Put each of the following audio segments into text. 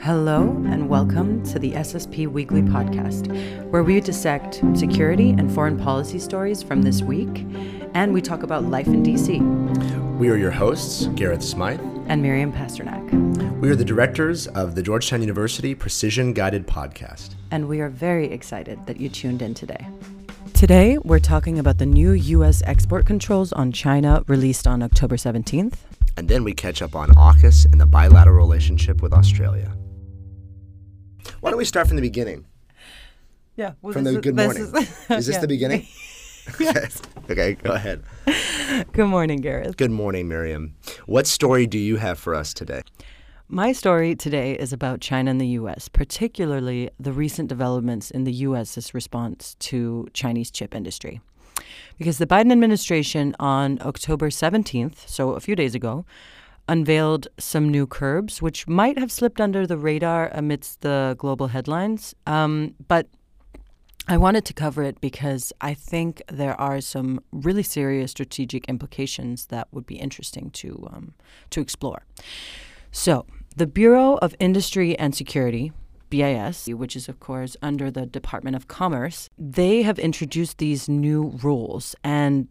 Hello, and welcome to the SSP Weekly Podcast, where we dissect security and foreign policy stories from this week, and we talk about life in DC. We are your hosts, Gareth Smythe and Miriam Pasternak. We are the directors of the Georgetown University Precision Guided Podcast. And we are very excited that you tuned in today. Today, we're talking about the new U.S. export controls on China released on October 17th. And then we catch up on AUKUS and the bilateral relationship with Australia. Why don't we start from the beginning? Yeah. Well, from the good morning. Is, is this yeah. the beginning? yes. okay, go ahead. Good morning, Gareth. Good morning, Miriam. What story do you have for us today? My story today is about China and the U.S., particularly the recent developments in the U.S.'s response to Chinese chip industry. Because the Biden administration on October 17th, so a few days ago, unveiled some new curbs, which might have slipped under the radar amidst the global headlines. Um, but I wanted to cover it because I think there are some really serious strategic implications that would be interesting to um, to explore. So, the Bureau of Industry and Security, BIS, which is of course under the Department of Commerce, they have introduced these new rules and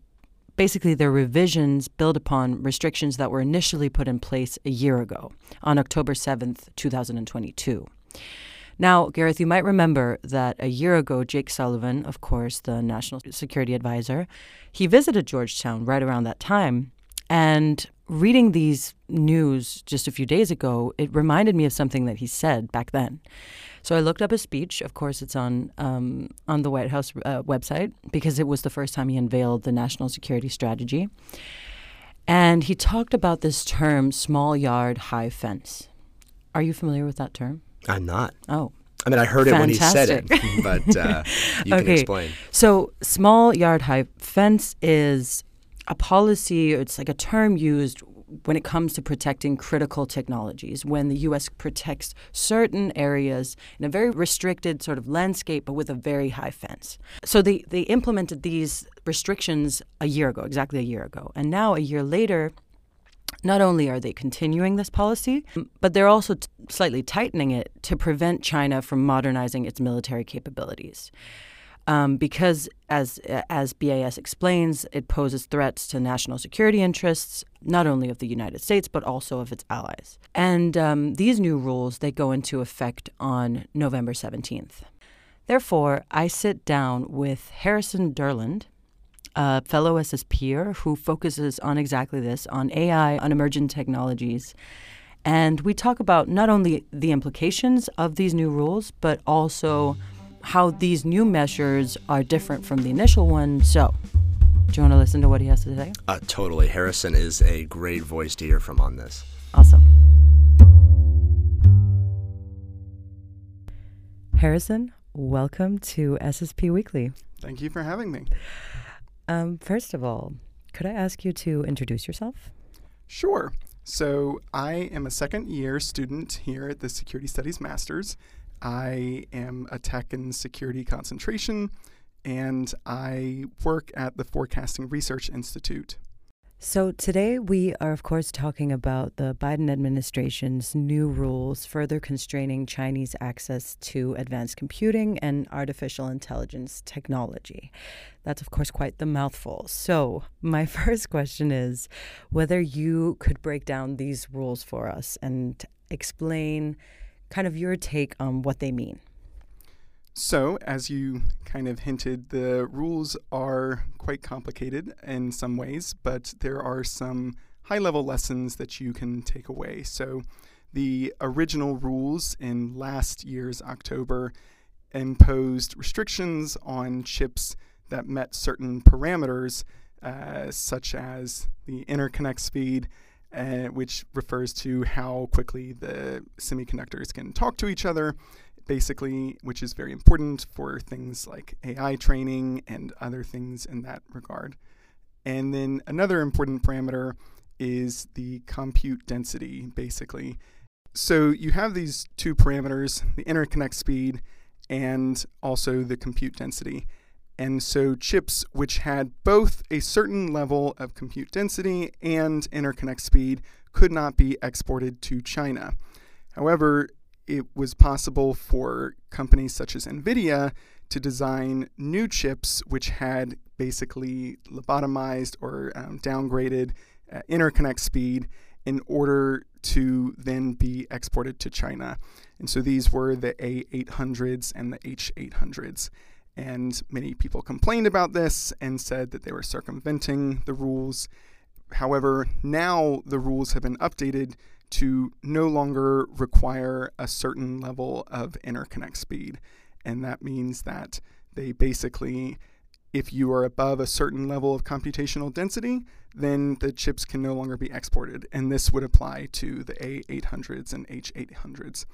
basically their revisions build upon restrictions that were initially put in place a year ago on October 7th, 2022. Now, Gareth, you might remember that a year ago, Jake Sullivan, of course, the national security advisor, he visited Georgetown right around that time. And reading these news just a few days ago, it reminded me of something that he said back then. So I looked up his speech. Of course, it's on um, on the White House uh, website because it was the first time he unveiled the national security strategy. And he talked about this term, small yard, high fence. Are you familiar with that term? I'm not. Oh. I mean, I heard Fantastic. it when he said it, but uh, you okay. can explain. So, small yard high fence is a policy, it's like a term used when it comes to protecting critical technologies, when the U.S. protects certain areas in a very restricted sort of landscape, but with a very high fence. So they, they implemented these restrictions a year ago, exactly a year ago. And now, a year later, not only are they continuing this policy, but they're also t- slightly tightening it to prevent China from modernizing its military capabilities. Um, because, as as BIS explains, it poses threats to national security interests, not only of the United States but also of its allies. And um, these new rules they go into effect on November seventeenth. Therefore, I sit down with Harrison Durland, a fellow SSPer who focuses on exactly this on AI, on emerging technologies. And we talk about not only the implications of these new rules, but also how these new measures are different from the initial one. So, do you want to listen to what he has to say? Uh, totally. Harrison is a great voice to hear from on this. Awesome. Harrison, welcome to SSP Weekly. Thank you for having me. Um, first of all, could I ask you to introduce yourself? Sure. So, I am a second year student here at the Security Studies Masters. I am a tech and security concentration, and I work at the Forecasting Research Institute. So, today we are, of course, talking about the Biden administration's new rules further constraining Chinese access to advanced computing and artificial intelligence technology. That's, of course, quite the mouthful. So, my first question is whether you could break down these rules for us and explain kind of your take on what they mean. So, as you kind of hinted, the rules are quite complicated in some ways, but there are some high level lessons that you can take away. So, the original rules in last year's October imposed restrictions on chips that met certain parameters, uh, such as the interconnect speed, uh, which refers to how quickly the semiconductors can talk to each other basically, which is very important for things like AI training and other things in that regard. And then another important parameter is the compute density, basically. So you have these two parameters the interconnect speed and also the compute density. And so chips which had both a certain level of compute density and interconnect speed could not be exported to China. However, it was possible for companies such as NVIDIA to design new chips which had basically lobotomized or um, downgraded uh, interconnect speed in order to then be exported to China. And so these were the A800s and the H800s. And many people complained about this and said that they were circumventing the rules. However, now the rules have been updated to no longer require a certain level of interconnect speed. And that means that they basically, if you are above a certain level of computational density, then the chips can no longer be exported. And this would apply to the A800s and H800s.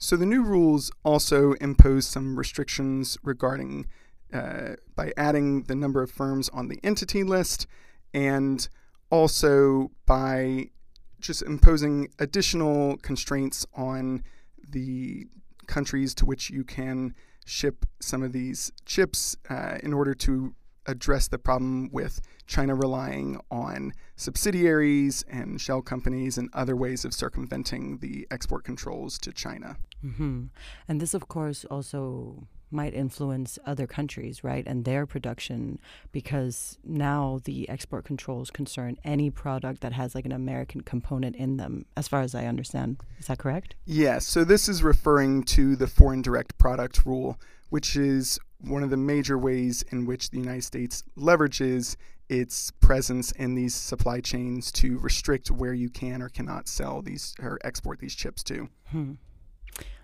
So the new rules also impose some restrictions regarding uh, by adding the number of firms on the entity list and also by just imposing additional constraints on the countries to which you can ship some of these chips uh, in order to address the problem with China relying on subsidiaries and shell companies and other ways of circumventing the export controls to China. Mm-hmm. And this, of course, also might influence other countries, right, and their production because now the export controls concern any product that has like an American component in them, as far as I understand. Is that correct? Yes. So this is referring to the foreign direct product rule, which is one of the major ways in which the United States leverages its presence in these supply chains to restrict where you can or cannot sell these or export these chips to. Hmm.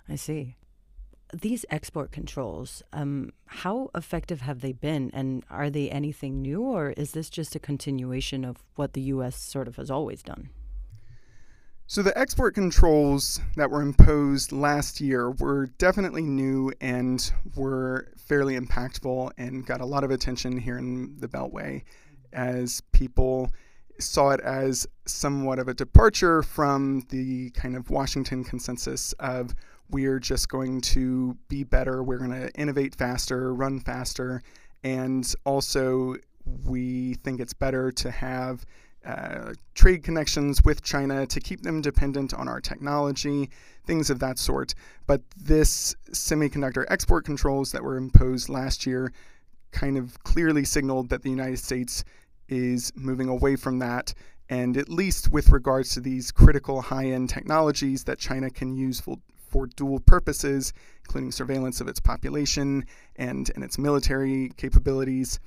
I see these export controls, um, how effective have they been? And are they anything new, or is this just a continuation of what the U.S. sort of has always done? So, the export controls that were imposed last year were definitely new and were fairly impactful and got a lot of attention here in the Beltway as people saw it as somewhat of a departure from the kind of Washington consensus of we're just going to be better, we're going to innovate faster, run faster, and also we think it's better to have uh, trade connections with China to keep them dependent on our technology, things of that sort. But this semiconductor export controls that were imposed last year kind of clearly signaled that the United States is moving away from that. And at least with regards to these critical high end technologies that China can use for, dual purposes, including surveillance of its population and, and its military capabilities,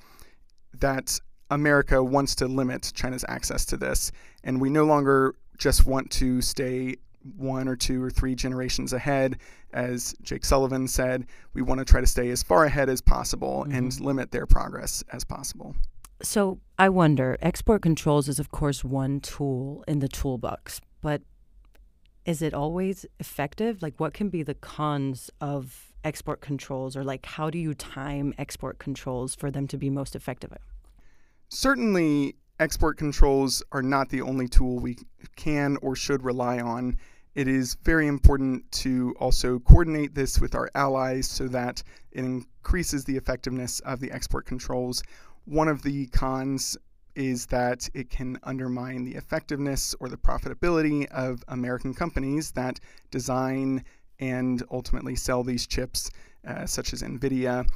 that America wants to limit China's access to this. And we no longer just want to stay one or two or three generations ahead. As Jake Sullivan said, we want to try to stay as far ahead as possible mm-hmm. and limit their progress as possible. So I wonder, export controls is, of course, one tool in the toolbox, but is it always effective? Like, what can be the cons of export controls, or like, how do you time export controls for them to be most effective? Certainly, export controls are not the only tool we can or should rely on. It is very important to also coordinate this with our allies so that it increases the effectiveness of the export controls. One of the cons is that it can undermine the effectiveness or the profitability of American companies that design and ultimately sell these chips, uh, such as NVIDIA,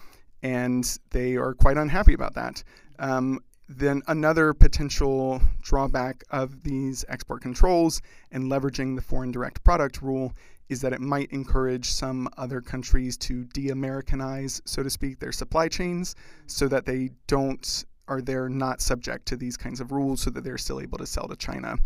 and they are quite unhappy about that. Um, then another potential drawback of these export controls and leveraging the foreign direct product rule is that it might encourage some other countries to de Americanize, so to speak, their supply chains so that they don't are they're not subject to these kinds of rules so that they're still able to sell to China.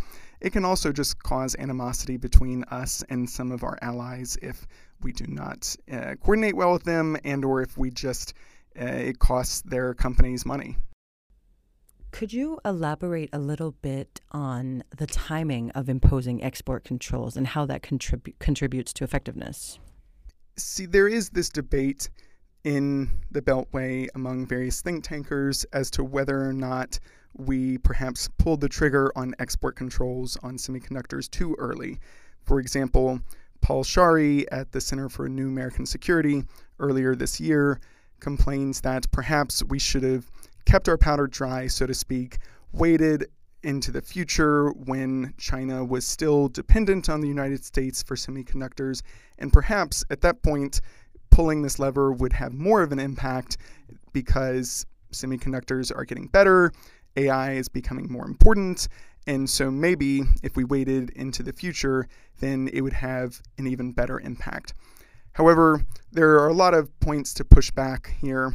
It can also just cause animosity between us and some of our allies if we do not uh, coordinate well with them and or if we just uh, it costs their companies money. Could you elaborate a little bit on the timing of imposing export controls and how that contrib- contributes to effectiveness? See, there is this debate in the Beltway among various think tankers as to whether or not we perhaps pulled the trigger on export controls on semiconductors too early. For example, Paul Scharre at the Center for New American Security earlier this year complains that perhaps we should have kept our powder dry, so to speak, waited into the future when China was still dependent on the United States for semiconductors, and perhaps at that point, pulling this lever would have more of an impact because semiconductors are getting better, AI is becoming more important, and so maybe if we waited into the future, then it would have an even better impact. However, there are a lot of points to push back here.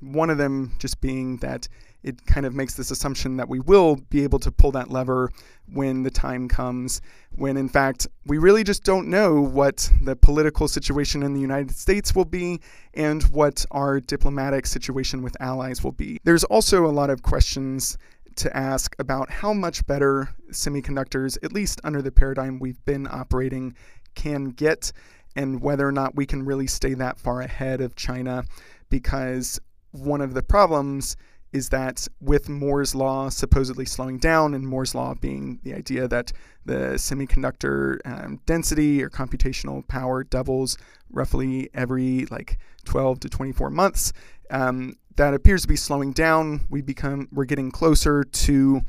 One of them just being that it kind of makes this assumption that we will be able to pull that lever when the time comes, when in fact we really just don't know what the political situation in the United States will be and what our diplomatic situation with allies will be. There's also a lot of questions to ask about how much better semiconductors, at least under the paradigm we've been operating, can get, and whether or not we can really stay that far ahead of China. Because one of the problems is that with Moore's law supposedly slowing down, and Moore's law being the idea that the semiconductor um, density or computational power doubles roughly every like 12 to 24 months, um, that appears to be slowing down. We become we're getting closer to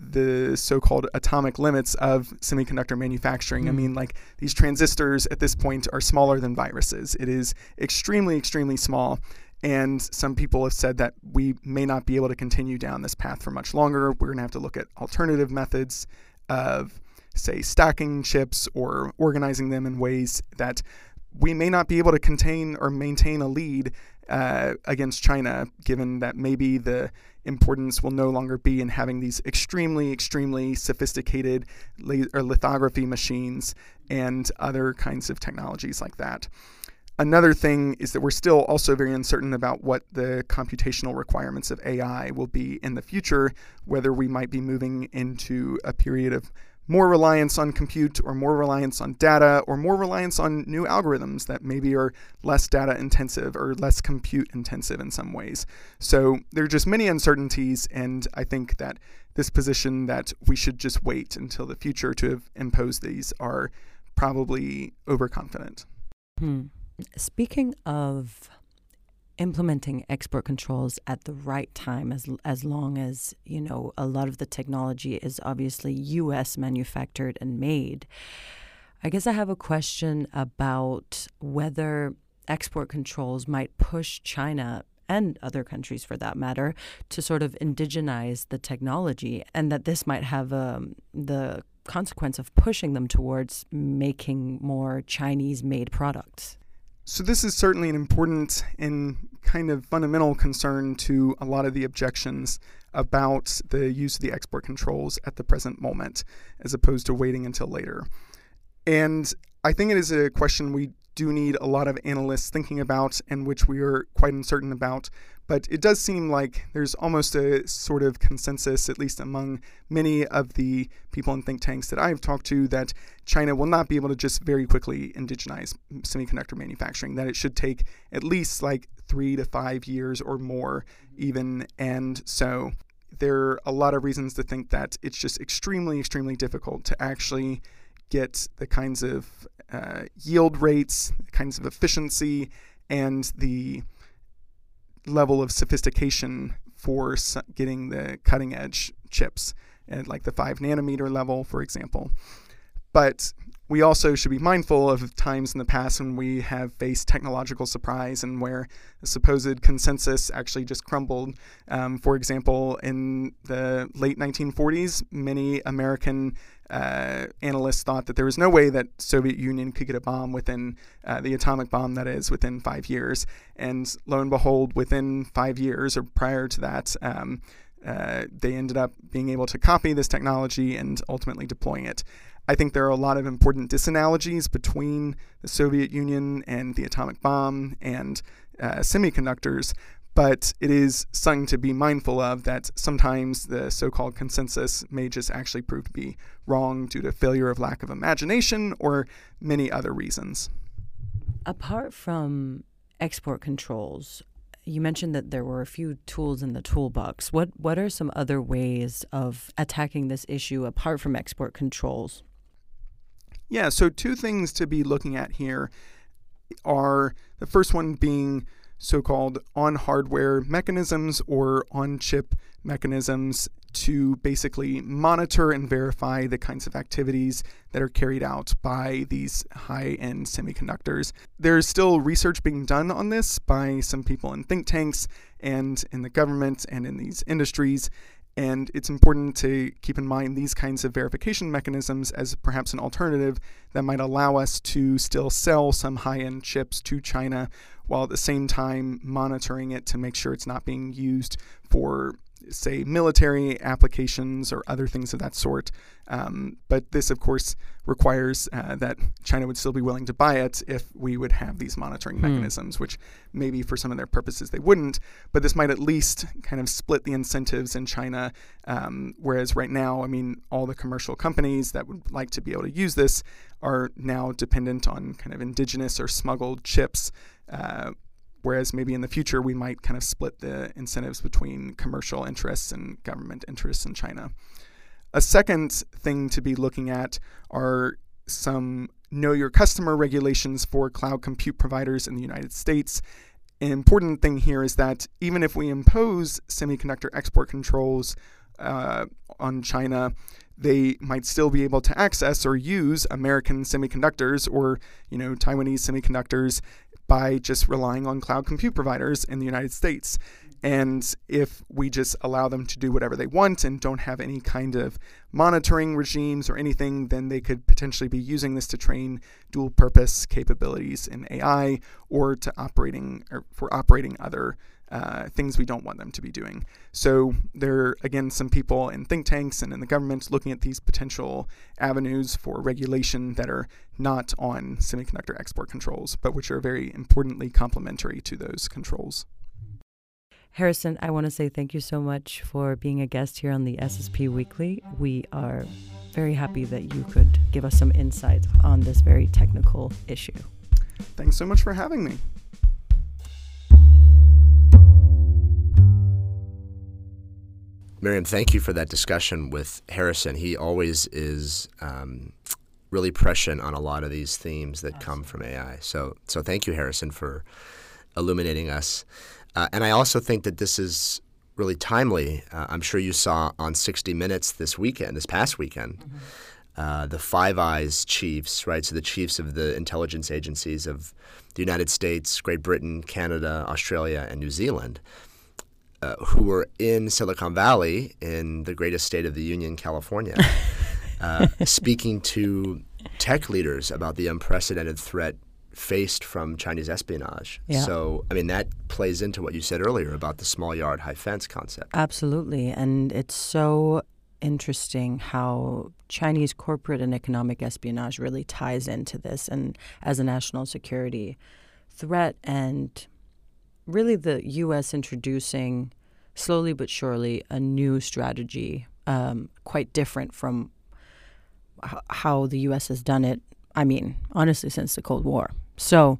the so-called atomic limits of semiconductor manufacturing. Mm. I hmm. mean, like these transistors at this point are smaller than viruses. It is extremely, extremely small. And some people have said that we may not be able to continue down this path for much longer. We're going to have to look at alternative methods of, say, stacking chips or organizing them in ways that we may not be able to contain or maintain a lead uh, against China, given that maybe the importance will no longer be in having these extremely, extremely sophisticated lithography machines and other kinds of technologies like that. Another thing is that we're still also very uncertain about what the computational requirements of AI will be in the future, whether we might be moving into a period of more reliance on compute or more reliance on data or more reliance on new algorithms that maybe are less data intensive or less compute intensive in some ways. So there are just many uncertainties, and I think that this position that we should just wait until the future to impose these are probably overconfident. Hmm. Speaking of implementing export controls at the right time as as long as you know a lot of the technology is obviously US manufactured and made I guess I have a question about whether export controls might push China and other countries for that matter to sort of indigenize the technology and that this might have um, the consequence of pushing them towards making more Chinese made products. So, this is certainly an important and kind of fundamental concern to a lot of the objections about the use of the export controls at the present moment, as opposed to waiting until later. And I think it is a question we do need a lot of analysts thinking about and which we are quite uncertain about but it does seem like there's almost a sort of consensus, at least among many of the people in think tanks that I've talked to, that China will not be able to just very quickly indigenize semiconductor manufacturing, that it should take at least like three to five years or more, even. And so there are a lot of reasons to think that it's just extremely, extremely difficult to actually get the kinds of uh, yield rates, kinds of efficiency, and the level of sophistication for getting the cutting edge chips at like the five nanometer level, for example. But we also should be mindful of times in the past when we have faced technological surprise and where the supposed consensus actually just crumbled. Um, for example, in the late 1940s, many American uh, analysts thought that there was no way that Soviet Union could get a bomb within uh, the atomic bomb that is within five years. And lo and behold, within five years or prior to that, um, uh, they ended up being able to copy this technology and ultimately deploying it. I think there are a lot of important disanalogies between the Soviet Union and the atomic bomb and uh, semiconductors, but it is something to be mindful of that sometimes the so called consensus may just actually prove to be wrong due to failure of lack of imagination or many other reasons. Apart from export controls, you mentioned that there were a few tools in the toolbox. What what are some other ways of attacking this issue apart from export controls? Yeah, so two things to be looking at here are the first one being so called on hardware mechanisms or on chip mechanisms to basically monitor and verify the kinds of activities that are carried out by these high end semiconductors. There's still research being done on this by some people in think tanks and in the government and in these industries. And it's important to keep in mind these kinds of verification mechanisms as perhaps an alternative that might allow us to still sell some high end chips to China while at the same time monitoring it to make sure it's not being used for say, military applications or other things of that sort. Um, but this, of course, requires uh, that China would still be willing to buy it if we would have these monitoring hmm. mechanisms, which maybe for some of their purposes they wouldn't. But this might at least kind of split the incentives in China. Um, whereas right now, I mean, all the commercial companies that would like to be able to use this are now dependent on kind of indigenous or smuggled chips. Uh, Whereas maybe in the future, we might kind of split the incentives between commercial interests and government interests in China. A second thing to be looking at are some know your customer regulations for cloud compute providers in the United States. An important thing here is that even if we impose semiconductor export controls uh, on China, they might still be able to access or use American semiconductors or you know Taiwanese semiconductors by just relying on cloud compute providers in the United States. And if we just allow them to do whatever they want and don't have any kind of monitoring regimes or anything, then they could potentially be using this to train dual purpose capabilities in AI or to operating or for operating other uh, things we don't want them to be doing. So there are, again, some people in think tanks and in the government looking at these potential avenues for regulation that are not on semiconductor export controls, but which are very importantly complementary to those controls. Harrison, I want to say thank you so much for being a guest here on the SSP Weekly. We are very happy that you could give us some insight on this very technical issue. Thanks so much for having me. Miriam, thank you for that discussion with Harrison. He always is um, really prescient on a lot of these themes that come from AI. So, so thank you, Harrison, for illuminating us. Uh, and I also think that this is really timely. Uh, I'm sure you saw on 60 Minutes this weekend, this past weekend, mm-hmm. uh, the Five Eyes chiefs, right? So the chiefs of the intelligence agencies of the United States, Great Britain, Canada, Australia, and New Zealand uh, who were in Silicon Valley, in the greatest state of the Union, California, uh, speaking to tech leaders about the unprecedented threat faced from Chinese espionage. Yeah. So, I mean, that plays into what you said earlier about the small yard, high fence concept. Absolutely. And it's so interesting how Chinese corporate and economic espionage really ties into this and as a national security threat and really the U.S. introducing slowly but surely a new strategy, um, quite different from h- how the U.S. has done it. I mean, honestly, since the Cold War. So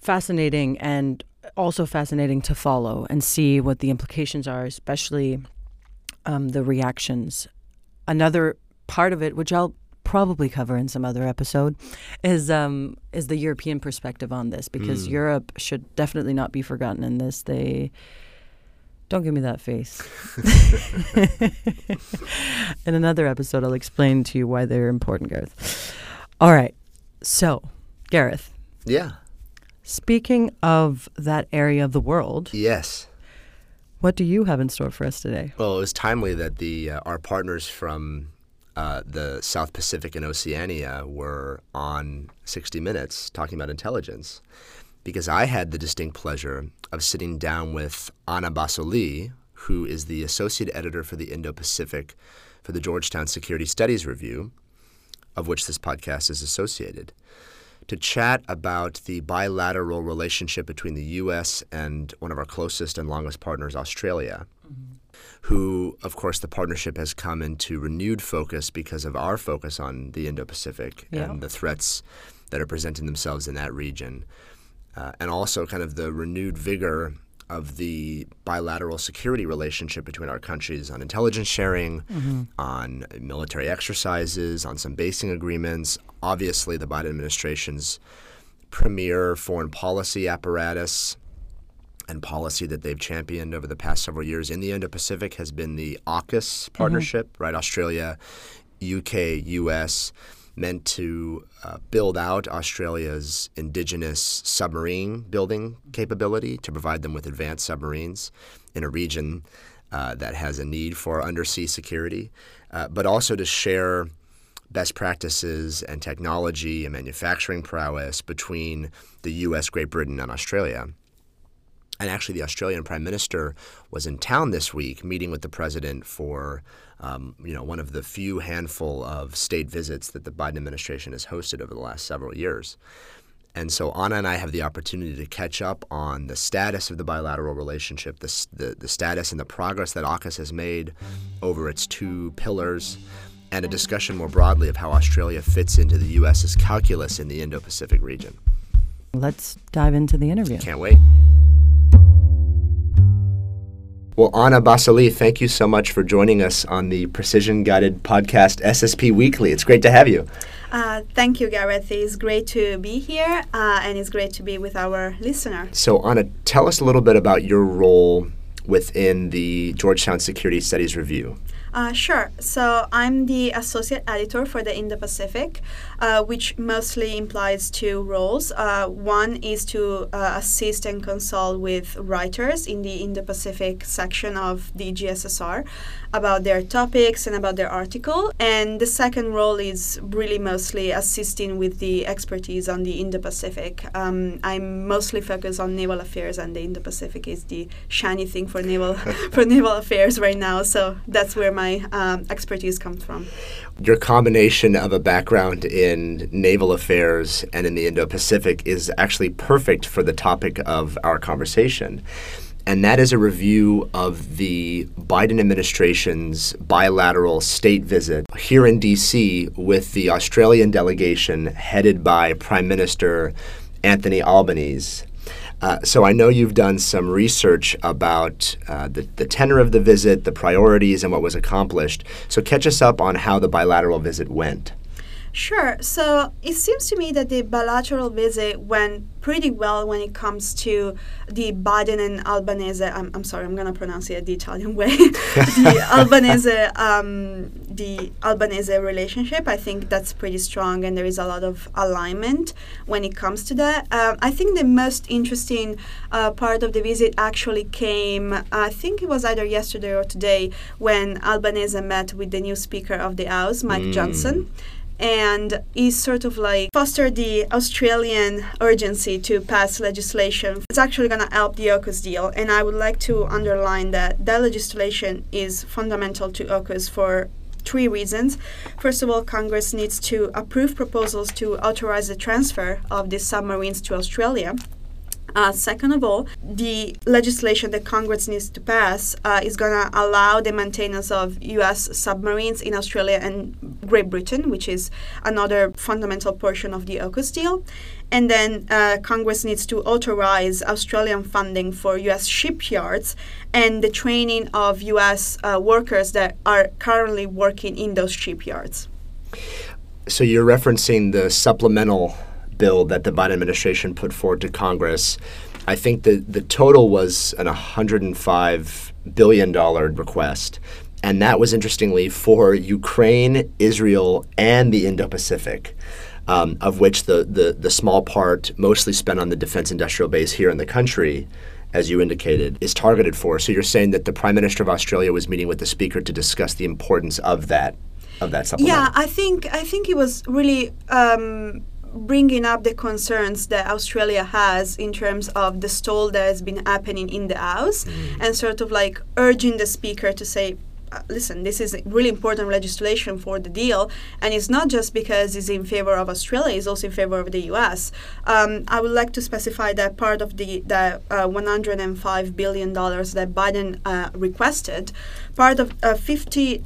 fascinating and also fascinating to follow and see what the implications are, especially um, the reactions. Another part of it, which I'll probably cover in some other episode, is um, is the European perspective on this because mm. Europe should definitely not be forgotten in this. They don't give me that face. in another episode, I'll explain to you why they're important, Gareth. All right, so Gareth. Yeah. Speaking of that area of the world. Yes. What do you have in store for us today? Well, it was timely that the uh, our partners from uh, the South Pacific and Oceania were on 60 Minutes talking about intelligence because I had the distinct pleasure of sitting down with Anna Bassoli, who is the associate editor for the Indo Pacific for the Georgetown Security Studies Review, of which this podcast is associated, to chat about the bilateral relationship between the U.S. and one of our closest and longest partners, Australia. Who, of course, the partnership has come into renewed focus because of our focus on the Indo Pacific yeah. and the threats that are presenting themselves in that region. Uh, and also, kind of the renewed vigor of the bilateral security relationship between our countries on intelligence sharing, mm-hmm. on military exercises, on some basing agreements. Obviously, the Biden administration's premier foreign policy apparatus and policy that they've championed over the past several years in the Indo Pacific has been the AUKUS partnership, mm-hmm. right? Australia, UK, US, meant to uh, build out Australia's indigenous submarine building capability to provide them with advanced submarines in a region uh, that has a need for undersea security, uh, but also to share best practices and technology and manufacturing prowess between the US, Great Britain, and Australia. And actually, the Australian Prime Minister was in town this week meeting with the president for um, you know, one of the few handful of state visits that the Biden administration has hosted over the last several years. And so Anna and I have the opportunity to catch up on the status of the bilateral relationship, the, the, the status and the progress that AUKUS has made over its two pillars, and a discussion more broadly of how Australia fits into the U.S.'s calculus in the Indo Pacific region. Let's dive into the interview. Can't wait. Well, Anna Bassoli, thank you so much for joining us on the Precision Guided Podcast SSP Weekly. It's great to have you. Uh, thank you, Gareth. It's great to be here, uh, and it's great to be with our listener. So, Anna, tell us a little bit about your role within the Georgetown Security Studies Review. Uh, sure. So I'm the associate editor for the Indo Pacific, uh, which mostly implies two roles. Uh, one is to uh, assist and consult with writers in the Indo Pacific section of the GSSR about their topics and about their article. And the second role is really mostly assisting with the expertise on the Indo Pacific. Um, I'm mostly focused on naval affairs, and the Indo Pacific is the shiny thing for naval for naval affairs right now. So that's where my um, expertise comes from. Your combination of a background in naval affairs and in the Indo Pacific is actually perfect for the topic of our conversation and that is a review of the Biden administration's bilateral state visit here in D.C. with the Australian delegation headed by Prime Minister Anthony Albanese. Uh, so I know you've done some research about uh, the, the tenor of the visit, the priorities, and what was accomplished. So catch us up on how the bilateral visit went. Sure. So it seems to me that the bilateral visit went pretty well when it comes to the Biden and Albanese. I'm, I'm sorry, I'm going to pronounce it the Italian way. the Albanese, um, the Albanese relationship. I think that's pretty strong, and there is a lot of alignment when it comes to that. Um, I think the most interesting uh, part of the visit actually came. I think it was either yesterday or today when Albanese met with the new Speaker of the House, Mike mm. Johnson and is sort of like foster the Australian urgency to pass legislation. It's actually going to help the AUKUS deal, and I would like to underline that that legislation is fundamental to AUKUS for three reasons. First of all, Congress needs to approve proposals to authorize the transfer of these submarines to Australia. Uh, second of all, the legislation that Congress needs to pass uh, is going to allow the maintenance of U.S. submarines in Australia and Great Britain, which is another fundamental portion of the AUKUS deal. And then uh, Congress needs to authorize Australian funding for U.S. shipyards and the training of U.S. Uh, workers that are currently working in those shipyards. So you're referencing the supplemental bill that the Biden administration put forward to Congress. I think the, the total was an $105 billion request. And that was interestingly for Ukraine, Israel, and the Indo Pacific, um, of which the, the, the small part, mostly spent on the defense industrial base here in the country, as you indicated, is targeted for. So you're saying that the Prime Minister of Australia was meeting with the Speaker to discuss the importance of that of that. Yeah, I think I think it was really um, bringing up the concerns that Australia has in terms of the stall that has been happening in the House mm. and sort of like urging the Speaker to say, uh, listen, this is really important legislation for the deal, and it's not just because it's in favor of Australia; it's also in favor of the U.S. Um, I would like to specify that part of the the uh, 105 billion dollars that Biden uh, requested, part of uh, 50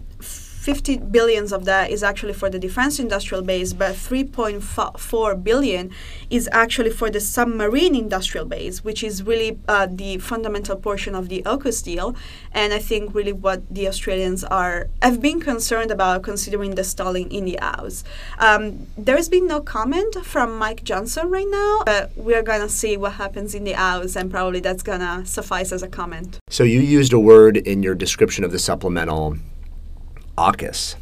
50 billions of that is actually for the defense industrial base, but 3.4 billion is actually for the submarine industrial base, which is really uh, the fundamental portion of the AUKUS deal. And I think really what the Australians are have been concerned about considering the stalling in the House. Um, there has been no comment from Mike Johnson right now, but we're gonna see what happens in the House, and probably that's gonna suffice as a comment. So you used a word in your description of the supplemental AUKUS.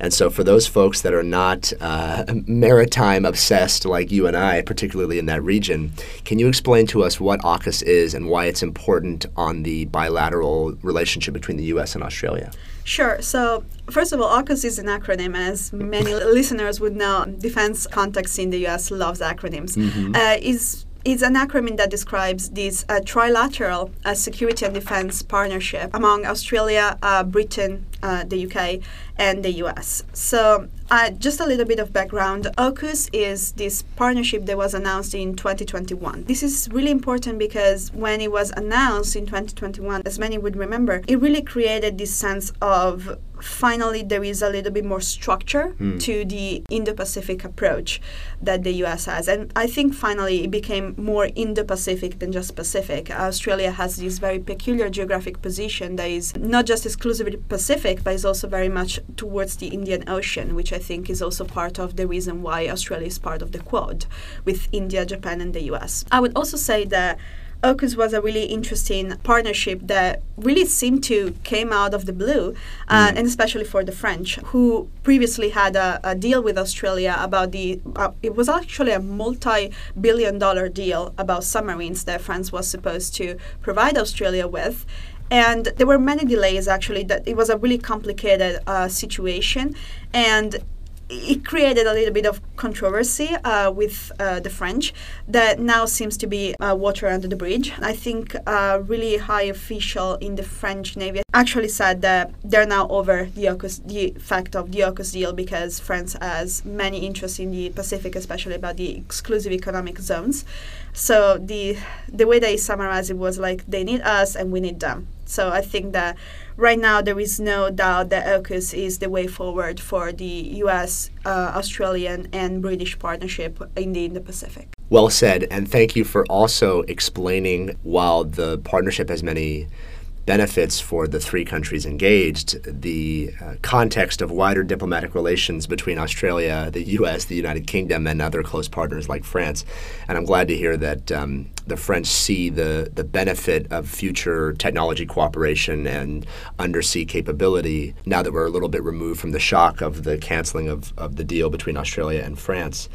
And so, for those folks that are not uh, maritime obsessed like you and I, particularly in that region, can you explain to us what AUKUS is and why it's important on the bilateral relationship between the U.S. and Australia? Sure. So, first of all, AUKUS is an acronym. As many listeners would know, defense context in the U.S. loves acronyms. Mm-hmm. Uh, is it's an acronym that describes this uh, trilateral uh, security and defense partnership among Australia, uh, Britain, uh, the UK, and the US. So, uh, just a little bit of background AUKUS is this partnership that was announced in 2021. This is really important because when it was announced in 2021, as many would remember, it really created this sense of finally there is a little bit more structure mm. to the Indo-Pacific approach that the US has. And I think finally it became more Indo-Pacific than just Pacific. Australia has this very peculiar geographic position that is not just exclusively Pacific, but it's also very much towards the Indian Ocean, which I think is also part of the reason why Australia is part of the Quad with India, Japan, and the US. I would also say that AUKUS was a really interesting partnership that really seemed to came out of the blue, uh, mm. and especially for the French, who previously had a, a deal with Australia about the. Uh, it was actually a multi-billion-dollar deal about submarines that France was supposed to provide Australia with, and there were many delays actually that it was a really complicated uh, situation. And it created a little bit of controversy uh, with uh, the French that now seems to be uh, water under the bridge. I think a really high official in the French Navy actually said that they're now over the, AUKUS, the fact of the AUKUS deal because France has many interests in the Pacific, especially about the exclusive economic zones. So the the way they summarized it was like they need us and we need them. So I think that right now there is no doubt that AUKUS is the way forward for the U.S., uh, Australian, and British partnership in the Indo-Pacific. Well said, and thank you for also explaining while the partnership has many benefits for the three countries engaged, the uh, context of wider diplomatic relations between Australia, the U.S., the United Kingdom, and other close partners like France. And I'm glad to hear that um, the French see the, the benefit of future technology cooperation and undersea capability now that we're a little bit removed from the shock of the canceling of, of the deal between Australia and France.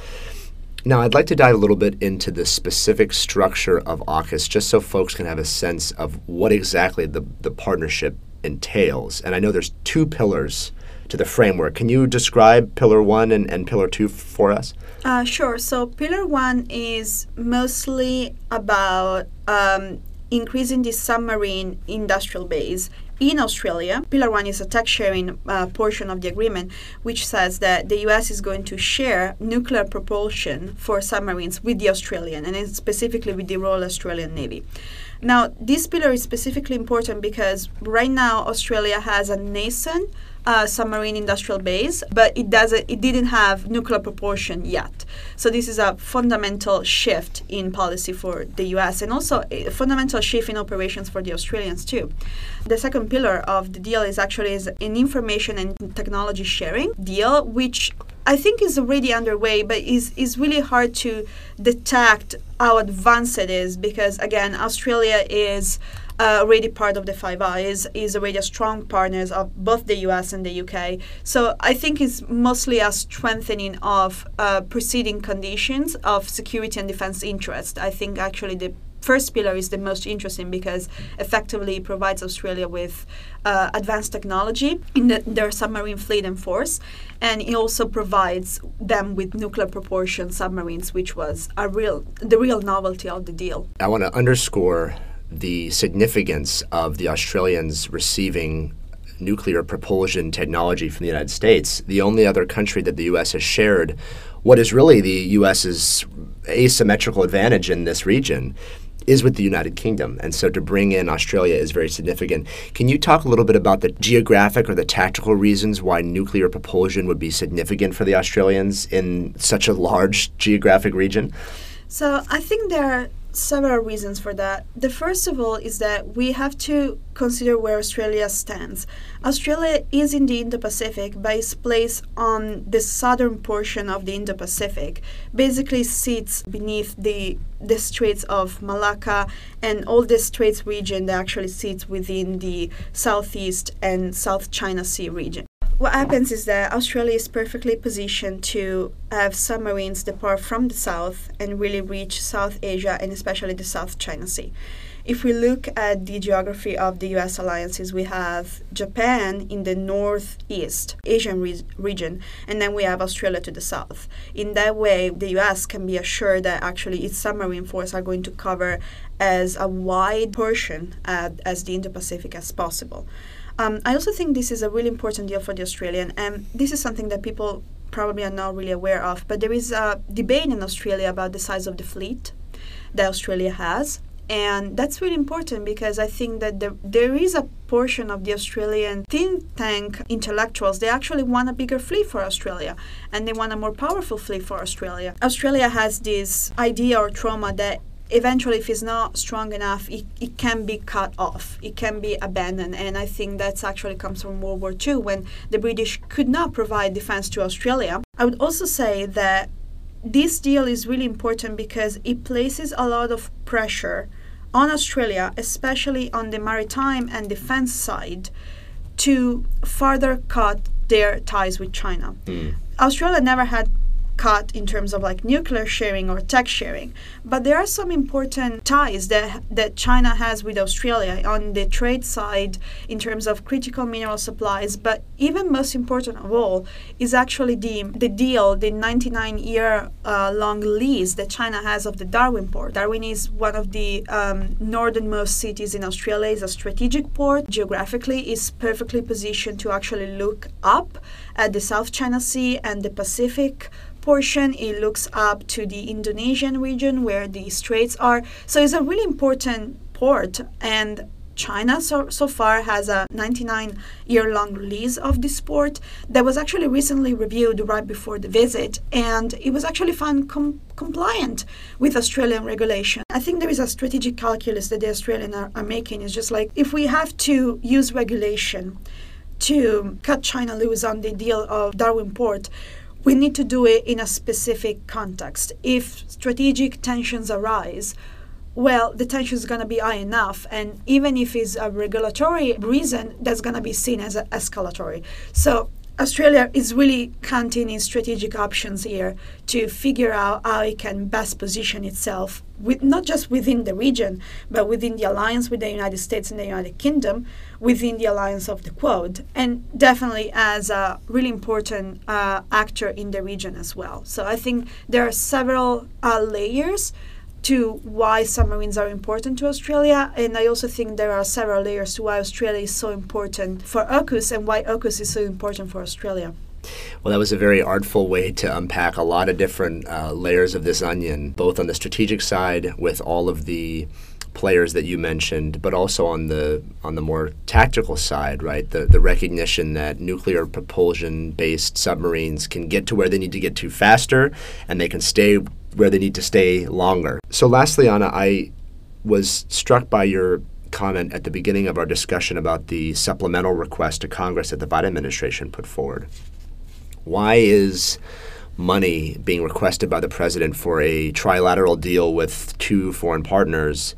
Now, I'd like to dive a little bit into the specific structure of AUKUS just so folks can have a sense of what exactly the, the partnership entails. And I know there's two pillars to the framework. Can you describe Pillar 1 and, and Pillar 2 for us? Uh, sure. So, Pillar 1 is mostly about um, increasing the submarine industrial base in Australia, Pillar 1 is a tax sharing uh, portion of the agreement, which says that the US is going to share nuclear propulsion for submarines with the Australian, and specifically with the Royal Australian Navy. Now, this pillar is specifically important because right now Australia has a nascent uh, submarine industrial base, but it doesn't. It didn't have nuclear propulsion yet. So this is a fundamental shift in policy for the U.S. and also a fundamental shift in operations for the Australians too. The second pillar of the deal is actually is an information and technology sharing deal, which I think is already underway, but is is really hard to detect how advanced it is because again, Australia is uh, already part of the Five Eyes, is already a strong partners of both the US and the UK. So I think it's mostly a strengthening of uh, preceding conditions of security and defense interest. I think actually the first pillar is the most interesting because effectively provides Australia with uh, advanced technology in the, their submarine fleet and force, and it also provides them with nuclear propulsion submarines, which was a real the real novelty of the deal. I want to underscore the significance of the Australians receiving nuclear propulsion technology from the United States, the only other country that the U.S. has shared what is really the U.S.'s asymmetrical advantage in this region is with the United Kingdom. And so to bring in Australia is very significant. Can you talk a little bit about the geographic or the tactical reasons why nuclear propulsion would be significant for the Australians in such a large geographic region? So I think there are several reasons for that. The first of all is that we have to consider where Australia stands. Australia is in the Indo Pacific, but its placed on the southern portion of the Indo Pacific, basically sits beneath the, the Straits of Malacca and all the Straits region that actually sits within the Southeast and South China Sea region what happens is that Australia is perfectly positioned to have submarines depart from the south and really reach South Asia and especially the South China Sea. If we look at the geography of the US alliances, we have Japan in the northeast Asian re- region, and then we have Australia to the south. In that way, the US can be assured that actually its submarine force are going to cover as a wide portion uh, as the Indo Pacific as possible. Um, I also think this is a really important deal for the Australian, and this is something that people probably are not really aware of. But there is a debate in Australia about the size of the fleet that Australia has. And that's really important because I think that there, there is a portion of the Australian think tank intellectuals, they actually want a bigger fleet for Australia and they want a more powerful fleet for Australia. Australia has this idea or trauma that eventually if it's not strong enough it, it can be cut off. It can be abandoned. And i think that actually comes from world war ii when the british could not provide defense to australia. I would also say that this deal is really important because it places a lot of pressure on australia especially on the maritime and defense side to further cut their ties with china. Mm. australia never had cut in terms of like nuclear sharing or tech sharing. But there are some important ties that that China has with Australia on the trade side in terms of critical mineral supplies. But even most important of all is actually the the deal, the 99 year uh, long lease that China has of the Darwin port. Darwin is one of the um, northernmost cities in Australia. is a strategic port. Geographically, is perfectly positioned to actually look up at the South China Sea and the Pacific portion it looks up to the Indonesian region where the straits are. So it's a really important port and China so, so far has a 99 year long lease of this port that was actually recently reviewed right before the visit and it was actually found com- compliant with Australian regulation. I think there is a strategic calculus that the Australians are, are making. It's just like if we have to use regulation to cut China loose on the deal of Darwin Port, we need to do it in a specific context. If strategic tensions arise, well, the tension is going to be high enough, and even if it's a regulatory reason, that's going to be seen as escalatory. So Australia is really counting in strategic options here to figure out how it can best position itself, with, not just within the region, but within the alliance with the United States and the United Kingdom, within the alliance of the Quad, and definitely as a really important uh, actor in the region as well. So I think there are several uh, layers to why submarines are important to Australia. And I also think there are several layers to why Australia is so important for AUKUS and why AUKUS is so important for Australia. Well, that was a very artful way to unpack a lot of different uh, layers of this onion, both on the strategic side with all of the players that you mentioned, but also on the on the more tactical side, right? The the recognition that nuclear propulsion based submarines can get to where they need to get to faster and they can stay where they need to stay longer. So, lastly, Anna, I was struck by your comment at the beginning of our discussion about the supplemental request to Congress that the Biden administration put forward. Why is money being requested by the president for a trilateral deal with two foreign partners?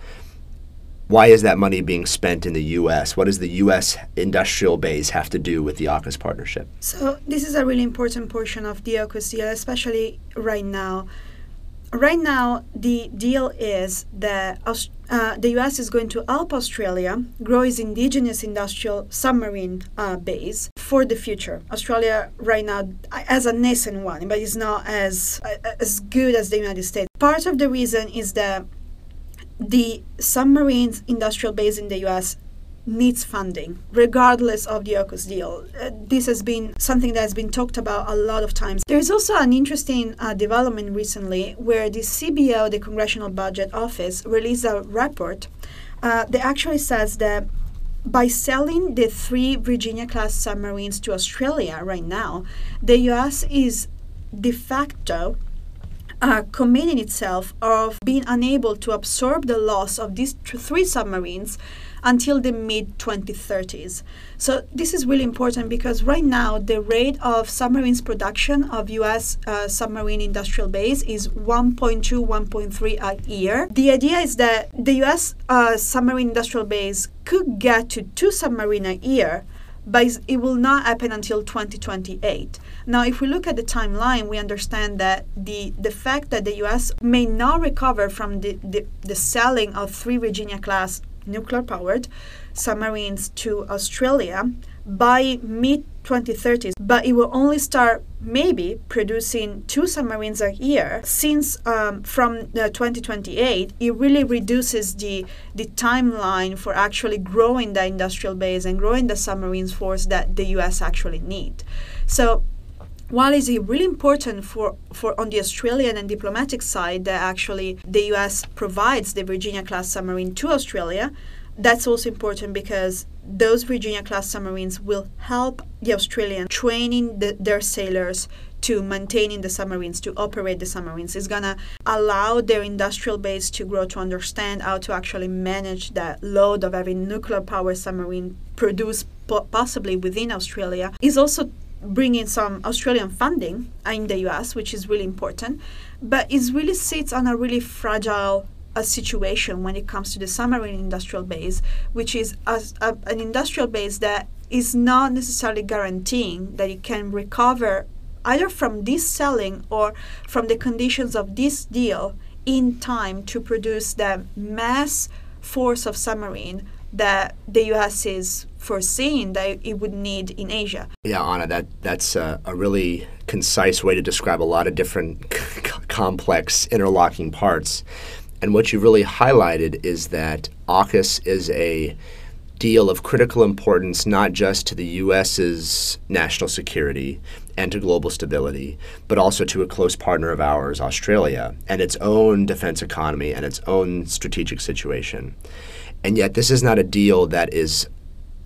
Why is that money being spent in the U.S.? What does the U.S. industrial base have to do with the AUKUS partnership? So, this is a really important portion of the AUKUS deal, especially right now right now, the deal is that uh, the US is going to help Australia grow its indigenous industrial submarine uh, base for the future. Australia, right now, as a nascent one, but it's not as, uh, as good as the United States. Part of the reason is that the submarine industrial base in the US needs funding, regardless of the AUKUS deal. Uh, this has been something that has been talked about a lot of times. There's also an interesting uh, development recently where the CBO, the Congressional Budget Office, released a report uh, that actually says that by selling the three Virginia class submarines to Australia right now, the U.S. is de facto uh, committing itself of being unable to absorb the loss of these three submarines until the mid 2030s. So this is really important because right now the rate of submarines production of U.S. Uh, submarine industrial base is 1.2, 1.3 a year. The idea is that the U.S. Uh, submarine industrial base could get to two submarine a year but it will not happen until 2028. Now, if we look at the timeline, we understand that the, the fact that the US may not recover from the, the, the selling of three Virginia class nuclear powered submarines to Australia by mid 2030s, but it will only start maybe producing two submarines a year. Since um, from 2028, it really reduces the the timeline for actually growing the industrial base and growing the submarines force that the U.S. actually need. So while it's really important for, for on the Australian and diplomatic side that actually the US provides the Virginia class submarine to Australia, that's also important because those Virginia class submarines will help the Australians training the, their sailors to maintaining the submarines, to operate the submarines. It's gonna allow their industrial base to grow to understand how to actually manage that load of every nuclear power submarine produced po- possibly within Australia. Is also bringing some Australian funding uh, in the US, which is really important, but it really sits on a really fragile a situation when it comes to the submarine industrial base, which is a, a, an industrial base that is not necessarily guaranteeing that it can recover either from this selling or from the conditions of this deal in time to produce the mass force of submarine that the U.S. is foreseeing that it would need in Asia. Yeah, Anna, that that's a, a really concise way to describe a lot of different complex interlocking parts. And what you really highlighted is that AUKUS is a deal of critical importance not just to the U.S.'s national security and to global stability, but also to a close partner of ours, Australia, and its own defense economy and its own strategic situation. And yet, this is not a deal that is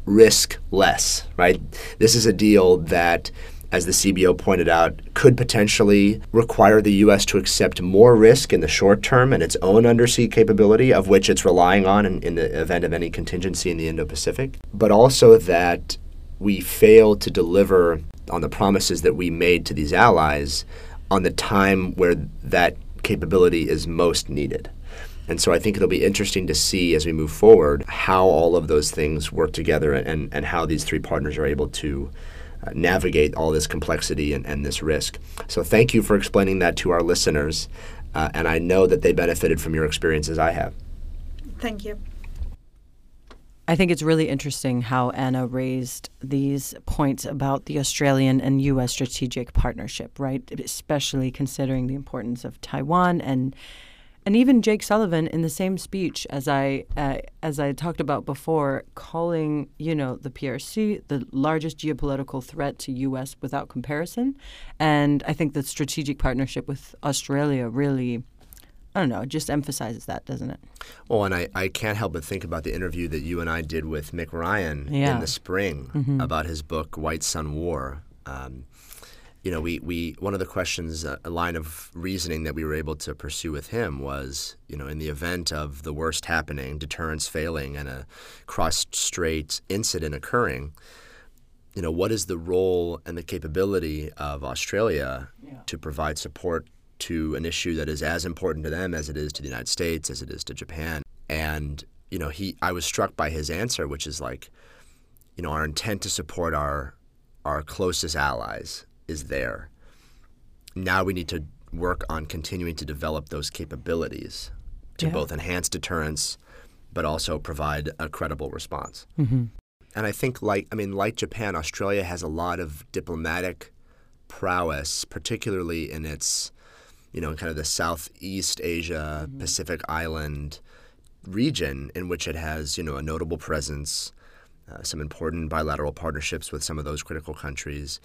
risk less, right? This is a deal that as the CBO pointed out, could potentially require the U.S. to accept more risk in the short term and its own undersea capability, of which it's relying on in, in the event of any contingency in the Indo Pacific, but also that we fail to deliver on the promises that we made to these allies on the time where that capability is most needed. And so I think it'll be interesting to see as we move forward how all of those things work together and, and how these three partners are able to uh, navigate all this complexity and, and, this risk. So thank you for explaining that to our listeners, uh, and I know that they benefited from your experiences. I have. Thank you. I think it's really interesting how Anna raised these points about the Australian and U.S. strategic partnership, right? Especially considering the importance of Taiwan and and even Jake Sullivan in the same speech as I uh, as I talked about before, calling you know the PRC the largest geopolitical threat to U.S. without comparison, and I think the strategic partnership with Australia really. I don't know, just emphasizes that, doesn't it? Well, and I, I can't help but think about the interview that you and I did with Mick Ryan yeah. in the spring mm-hmm. about his book, White Sun War. Um, you know, we, we one of the questions, uh, a line of reasoning that we were able to pursue with him was, you know, in the event of the worst happening, deterrence failing, and a cross-strait incident occurring, you know, what is the role and the capability of Australia yeah. to provide support to an issue that is as important to them as it is to the United States, as it is to Japan? And you know, he, I was struck by his answer, which is like, you know, our intent to support our our closest allies is there. Now we need to work on continuing to develop those capabilities to yeah. both enhance deterrence but also provide a credible response. Mm-hmm. And I think, like I mean, like Japan, Australia has a lot of diplomatic prowess, particularly in its, you know, in kind of the Southeast Asia, mm-hmm. Pacific Island region, in which it has, you know, a notable presence uh, some important bilateral partnerships with some of those critical countries,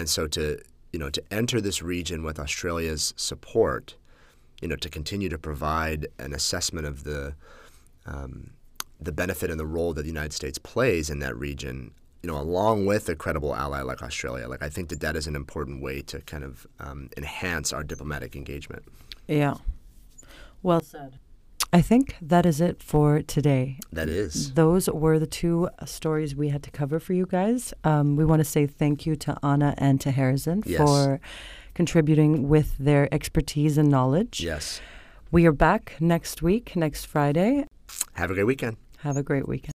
and so to you know to enter this region with Australia's support, you know to continue to provide an assessment of the um, the benefit and the role that the United States plays in that region, you know, along with a credible ally like Australia. Like I think that that is an important way to kind of um, enhance our diplomatic engagement. Yeah. Well said. I think that is it for today. That is. Those were the two stories we had to cover for you guys. Um, we want to say thank you to Anna and to Harrison Yes. for contributing with their expertise and knowledge. Yes. We are back next week, next Friday. Have a great weekend. Have a great weekend.